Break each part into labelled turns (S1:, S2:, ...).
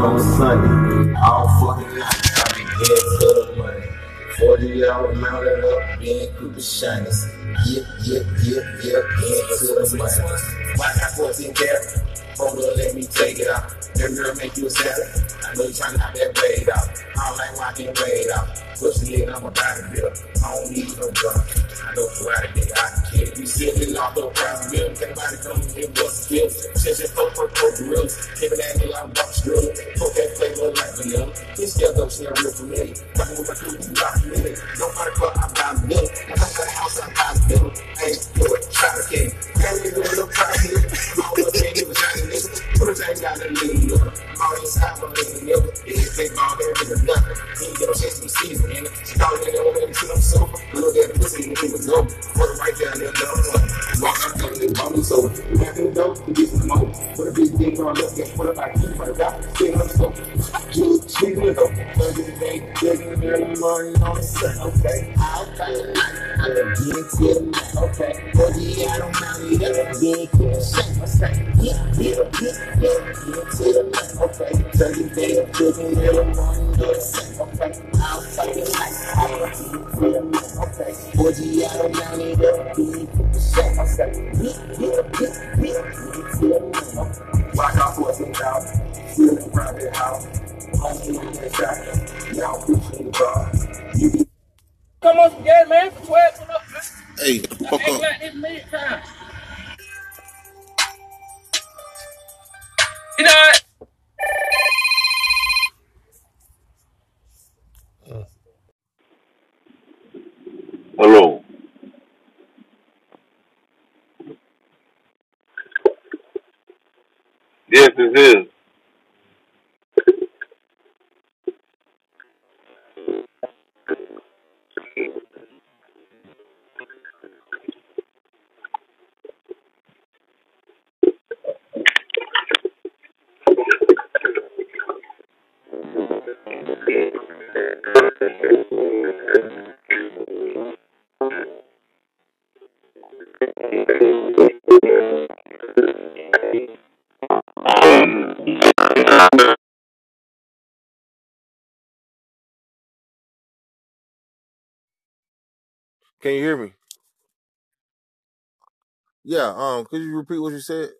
S1: on Sunday. All fucking night, I be head to the money. 40 hour mounted up, being Cooper Shinies. Yep, yep, yep, yep, head to the money. Why got 14 carat? Hold up, let me take it out. That girl make you a salad. I know you trying to knock that braid out. I don't like walking braid out. Push the I'm a body builder. I don't need no gun. I know for out of nigga, I can kill. You see me off the private bill. Anybody come in here, bust the bill. Since you fuck for poke gorillas. Keep that nigga, I'm box drill. Poke that flavor like vanilla. This girl don't seem real for familiar. Fucking with my crew, you rock familiar. Nobody fuck, I'm down the middle. I to the house, I'm down the middle. Hey, do it, try to kill. Can't do a little pride here. I'm all up in here, I nigga. Put a thing down the lead. I'm all inside, I'm in the middle. It's big ball, there Put a big dick on up, get put up like keep the on the scope. Juice, cheese, and go. Third of the day, big in the early morning on the sun. Okay, I'll find. I'm gonna get it to the night. Okay, for the I don't mind it. Big, big, shake my say. Yeah, yeah, yeah, yeah. Get it to the night. Okay, third of the day, big in the early morning on the sun. Okay, I'll find it. I'm gonna get it to the night. Okay, for the I don't mind it. Big, big, shake my say. Yeah, yeah, yeah, Still house. Home in the shot. Y'all pushing the bar. You
S2: Come on, some gas, man, for 12 come up, man.
S3: Hey, fuck up.
S2: got this minute. You know what?
S4: Hello. Yes, this is.
S3: Can you hear me? Yeah. Um. Could you repeat what you said?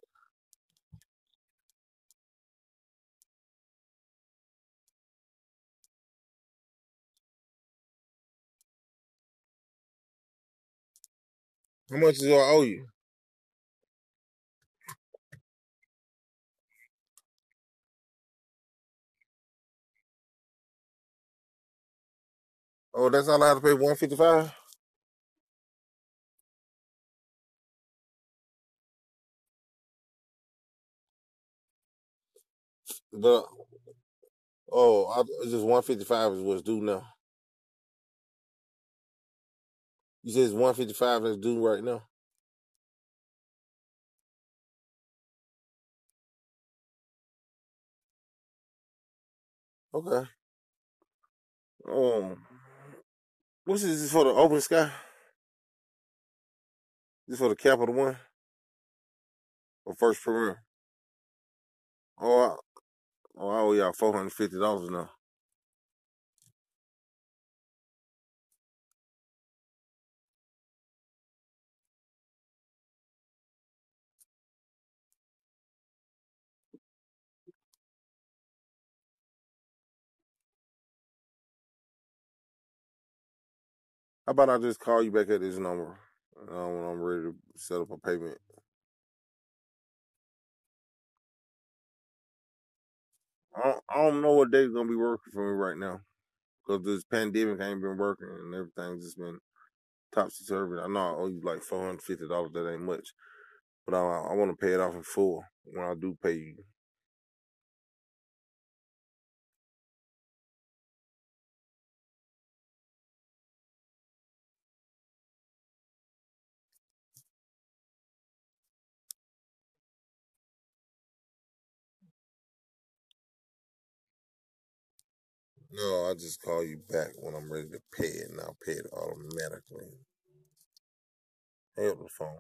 S3: How much do I owe you? Oh, that's all I have to pay. One fifty five. The oh, I, just one fifty five is what's due now. You said it's one fifty five that's due right now. Okay. Um. What's this? Is this for the OpenSky? This for the Capital One or First Premier? Oh, I, oh, I owe y'all four hundred fifty dollars now. How about I just call you back at this number uh, when I'm ready to set up a payment? I don't, know what day's gonna be working for me right now because this pandemic ain't been working and everything's just been topsy turvy. I know I owe you like four hundred fifty dollars. That ain't much, but I I want to pay it off in full when I do pay you. No, I just call you back when I'm ready to pay it, and I'll pay it automatically. Hang up the phone.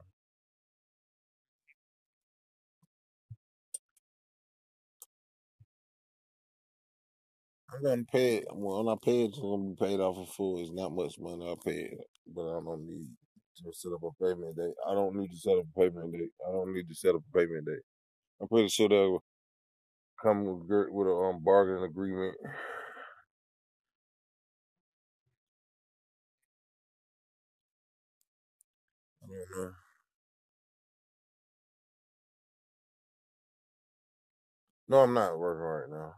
S3: I'm gonna pay it when I pay it. It's gonna be paid off in full. It's not much money I pay it, but I don't need to set up a payment date. I don't need to set up a payment date. I don't need to set up a payment date. I'm pretty sure they'll come with with a um, bargaining agreement. No, I'm not working right now.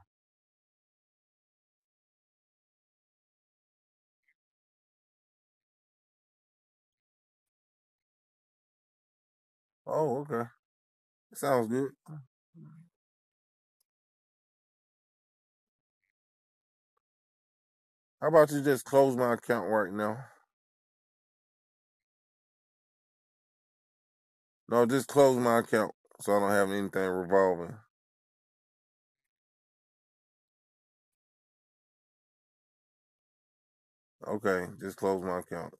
S3: Oh, okay. Sounds good. How about you just close my account right now? No, just close my account so I don't have anything revolving. Okay, just close my account.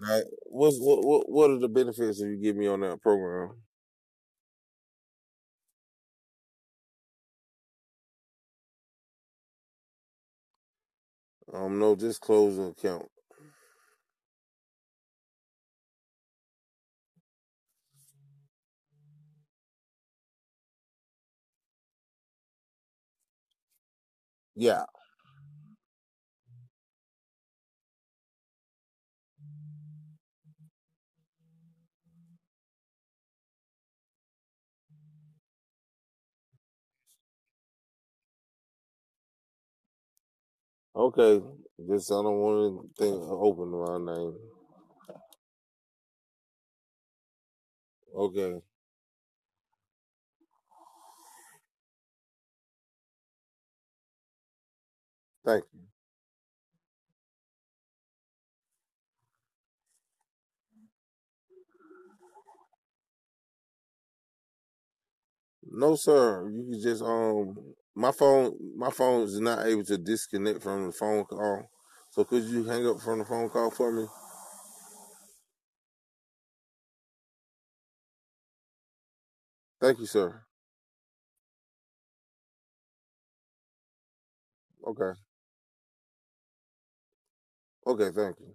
S3: Now, what's what what what are the benefits if you give me on that program? Um, no, just close the account. Yeah. Okay. Just I don't want anything open my name. Okay. Thank you. No, sir. You can just um my phone my phone is not able to disconnect from the phone call. So could you hang up from the phone call for me? Thank you, sir. Okay. Okay, thank you.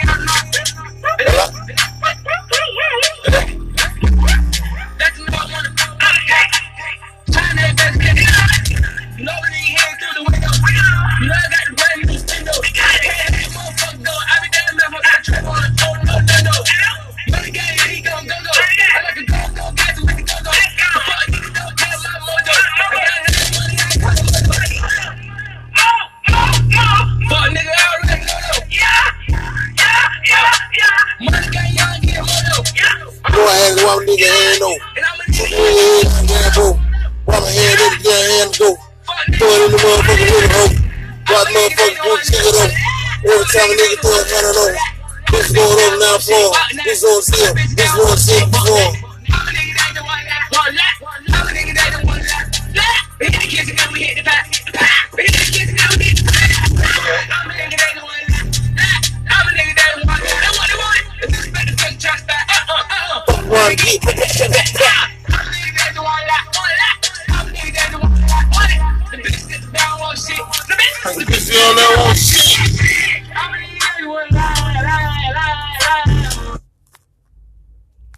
S3: walk nigga hand on. Yeah, yeah, bro. Walk my hand in the hand go. Throw it in the motherfucking river hole. Watch motherfucking go check it up. Every time a nigga throw hand on. This is going up now for This on seal. This on seal before. One